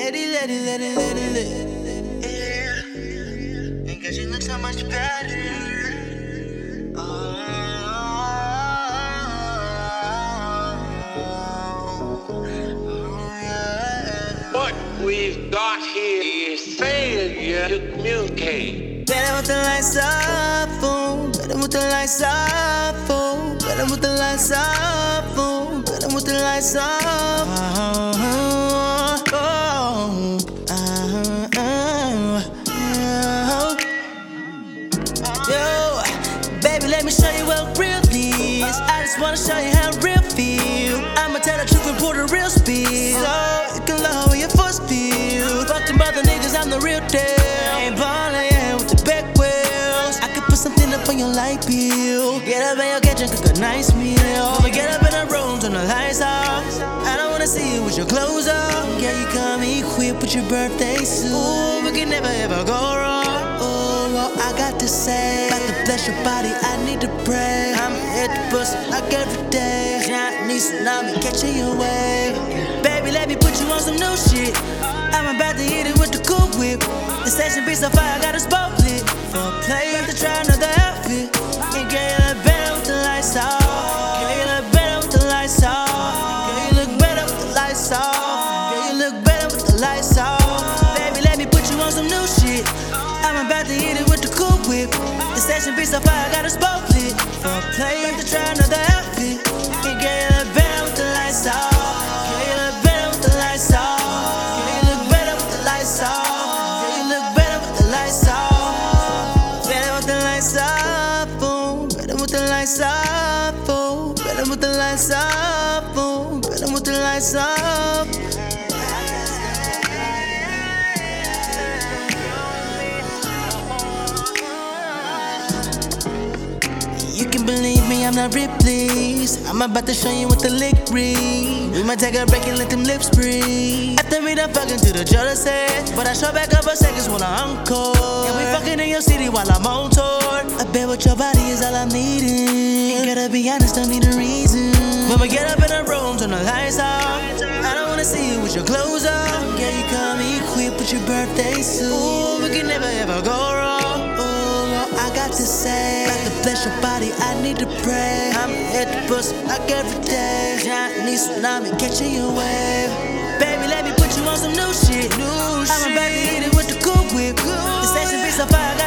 let it, let it, let it, let it, let it. Yeah. And cause you look so much better. Oh. What we've got here is failure to communicate. Better with the lights up, boom. Better with the lights up, boom. Better with the lights up, boom. Better with the lights up. Oh, oh, wanna show you how real feel. I'ma tell the truth and pour the real spill. So you can lower your first feel. Fuck the mother niggas, I'm the real deal. Ain't ballin', yeah, with the back wheels. I could put something up on your light bill. Get up in your kitchen, cook a nice meal. I'ma get up in the room, turn the lights off. I don't wanna see you with your clothes off. Yeah, you come equipped with your birthday suit. Ooh, we can never ever go wrong. Ooh, all I got to say, about to bless your body, I need to pray. I'm the bus like every day. Chinese tsunami catching your wave. Baby, let me put you on some new shit. I'm about to hit it with the cool whip. The station be so fire, I got us both lit. For play, to try another outfit. The station be so fire, got us both lit. For play, to try another outfit. And girl, you look better with the lights off. Girl, you look better with the lights off. Girl, you look better with the lights off. Girl, you look better with the lights off. Better with the lights off, boom. Better with the lights off, I'm not Ripley's. I'm about to show you what the lick read. We might take a break and let them lips breathe. After we done fucking to the set. But I show back up for seconds when I'm encore. And we fucking in your city while I'm on tour. I bet what your body is all I'm needing. Ain't gotta be honest, don't need a reason. When we get up in the room, turn the lights off. I don't wanna see you with your clothes off. Yeah, you come equipped with your birthday suit. Ooh, we can never ever go wrong. Ooh, I got to say. Bless your body, I need to pray. I'm at the bus like every day. Chinese tsunami catching your wave. Baby, let me put you on some new shit. New I'm shit. a baby, hit it with the cool whip. Cool the session be so fire.